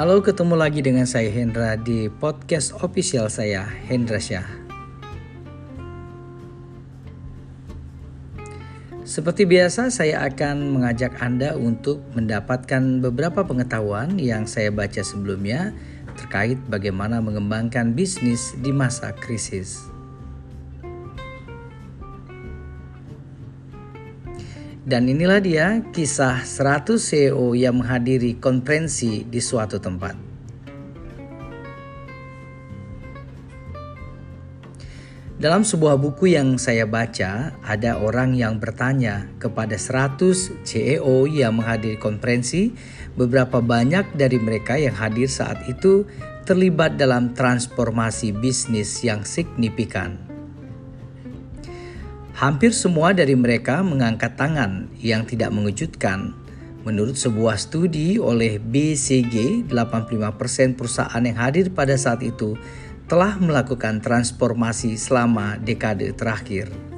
Halo, ketemu lagi dengan saya Hendra di podcast official saya, Hendra Syah. Seperti biasa, saya akan mengajak Anda untuk mendapatkan beberapa pengetahuan yang saya baca sebelumnya terkait bagaimana mengembangkan bisnis di masa krisis. Dan inilah dia kisah 100 CEO yang menghadiri konferensi di suatu tempat. Dalam sebuah buku yang saya baca, ada orang yang bertanya kepada 100 CEO yang menghadiri konferensi, beberapa banyak dari mereka yang hadir saat itu terlibat dalam transformasi bisnis yang signifikan. Hampir semua dari mereka mengangkat tangan yang tidak mengejutkan. Menurut sebuah studi oleh BCG, 85% perusahaan yang hadir pada saat itu telah melakukan transformasi selama dekade terakhir.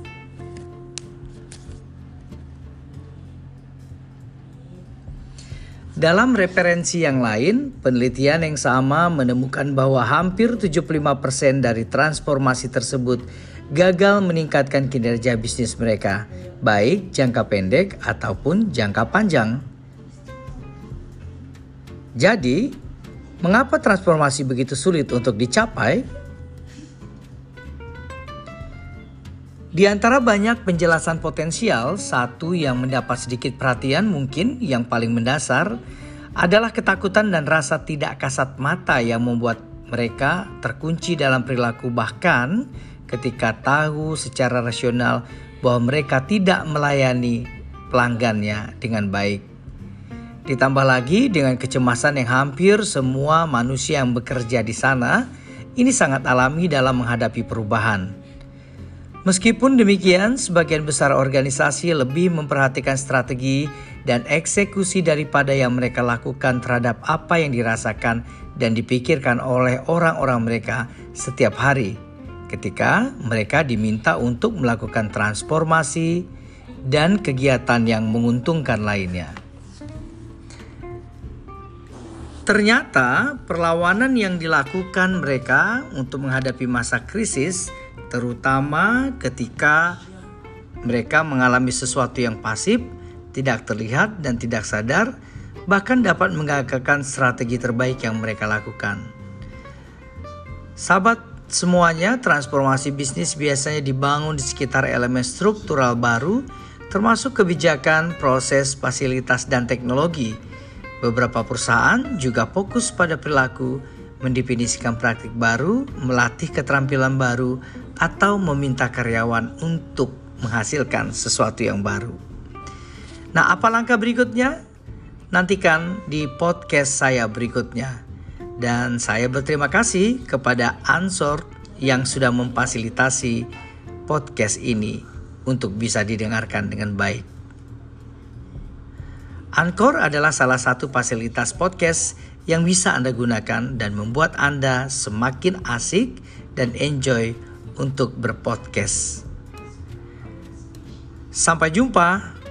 Dalam referensi yang lain, penelitian yang sama menemukan bahwa hampir 75% dari transformasi tersebut gagal meningkatkan kinerja bisnis mereka, baik jangka pendek ataupun jangka panjang. Jadi, mengapa transformasi begitu sulit untuk dicapai? Di antara banyak penjelasan potensial, satu yang mendapat sedikit perhatian mungkin yang paling mendasar adalah ketakutan dan rasa tidak kasat mata yang membuat mereka terkunci dalam perilaku bahkan ketika tahu secara rasional bahwa mereka tidak melayani pelanggannya dengan baik. Ditambah lagi dengan kecemasan yang hampir semua manusia yang bekerja di sana, ini sangat alami dalam menghadapi perubahan. Meskipun demikian, sebagian besar organisasi lebih memperhatikan strategi dan eksekusi daripada yang mereka lakukan terhadap apa yang dirasakan dan dipikirkan oleh orang-orang mereka setiap hari ketika mereka diminta untuk melakukan transformasi dan kegiatan yang menguntungkan lainnya. Ternyata perlawanan yang dilakukan mereka untuk menghadapi masa krisis terutama ketika mereka mengalami sesuatu yang pasif, tidak terlihat dan tidak sadar, bahkan dapat menggagalkan strategi terbaik yang mereka lakukan. Sahabat Semuanya transformasi bisnis biasanya dibangun di sekitar elemen struktural baru termasuk kebijakan, proses, fasilitas, dan teknologi. Beberapa perusahaan juga fokus pada perilaku, mendefinisikan praktik baru, melatih keterampilan baru, atau meminta karyawan untuk menghasilkan sesuatu yang baru. Nah, apa langkah berikutnya? Nantikan di podcast saya berikutnya. Dan saya berterima kasih kepada Ansor yang sudah memfasilitasi podcast ini untuk bisa didengarkan dengan baik. Anchor adalah salah satu fasilitas podcast yang bisa Anda gunakan dan membuat Anda semakin asik dan enjoy untuk berpodcast. Sampai jumpa.